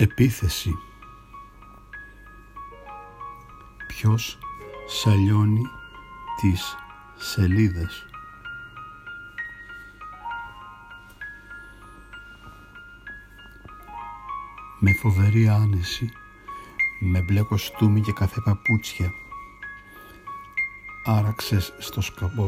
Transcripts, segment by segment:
Επίθεση. Ποιος σαλιώνει τις σελίδες. Με φοβερή άνεση με μπλε κοστούμι και καθέ παπούτσια άραξες στο σκαμπό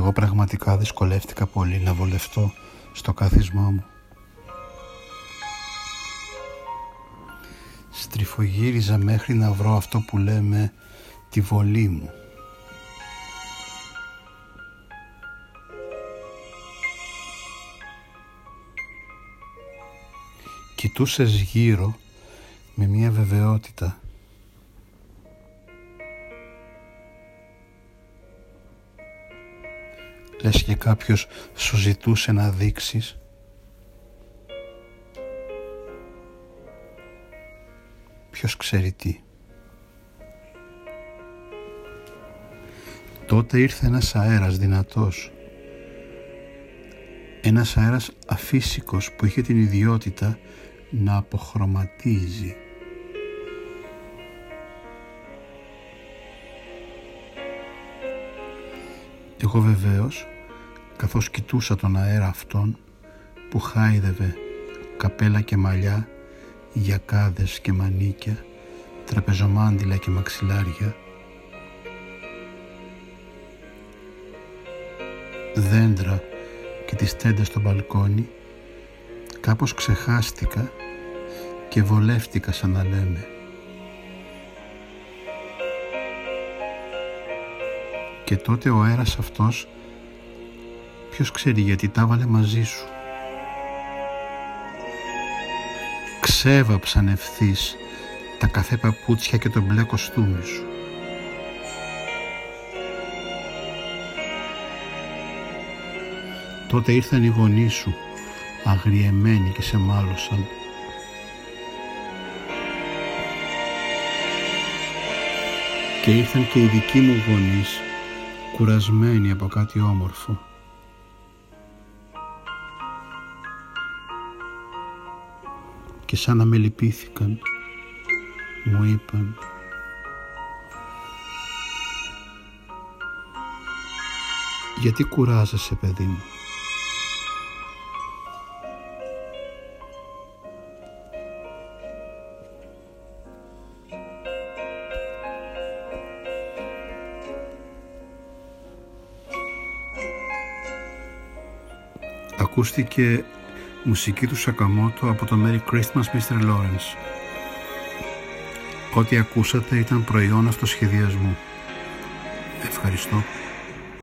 Εγώ πραγματικά δυσκολεύτηκα πολύ να βολευτώ στο κάθισμά μου. Στριφογύριζα μέχρι να βρω αυτό που λέμε τη βολή μου. Κοιτούσες γύρω με μια βεβαιότητα λες και κάποιος σου ζητούσε να δείξεις; Ποιος ξέρει τι; Τότε ήρθε ένας αέρας δυνατός. Ένας αέρας αφύσικος που είχε την ιδιότητα να αποχρωματίζει Εγώ βεβαίως, καθώς κοιτούσα τον αέρα αυτόν που χάιδευε καπέλα και μαλλιά, γιακάδες και μανίκια, τραπεζομάντιλα και μαξιλάρια, δέντρα και τις τέντες στο μπαλκόνι, κάπως ξεχάστηκα και βολεύτηκα σαν να λέμε. Και τότε ο αέρας αυτός, ποιος ξέρει γιατί τα έβαλε μαζί σου. Ξέβαψαν ευθύς τα καφέ παπούτσια και το μπλε κοστούμι σου. Τότε ήρθαν οι γονείς σου, αγριεμένοι και σε μάλωσαν. Και ήρθαν και οι δικοί μου γονείς, κουρασμένοι από κάτι όμορφο. Και σαν να με λυπήθηκαν, μου είπαν «Γιατί κουράζεσαι παιδί μου» ακούστηκε μουσική του Σακαμότο από το Merry Christmas Mr. Lawrence. Ό,τι ακούσατε ήταν προϊόν αυτοσχεδιασμού. Ευχαριστώ.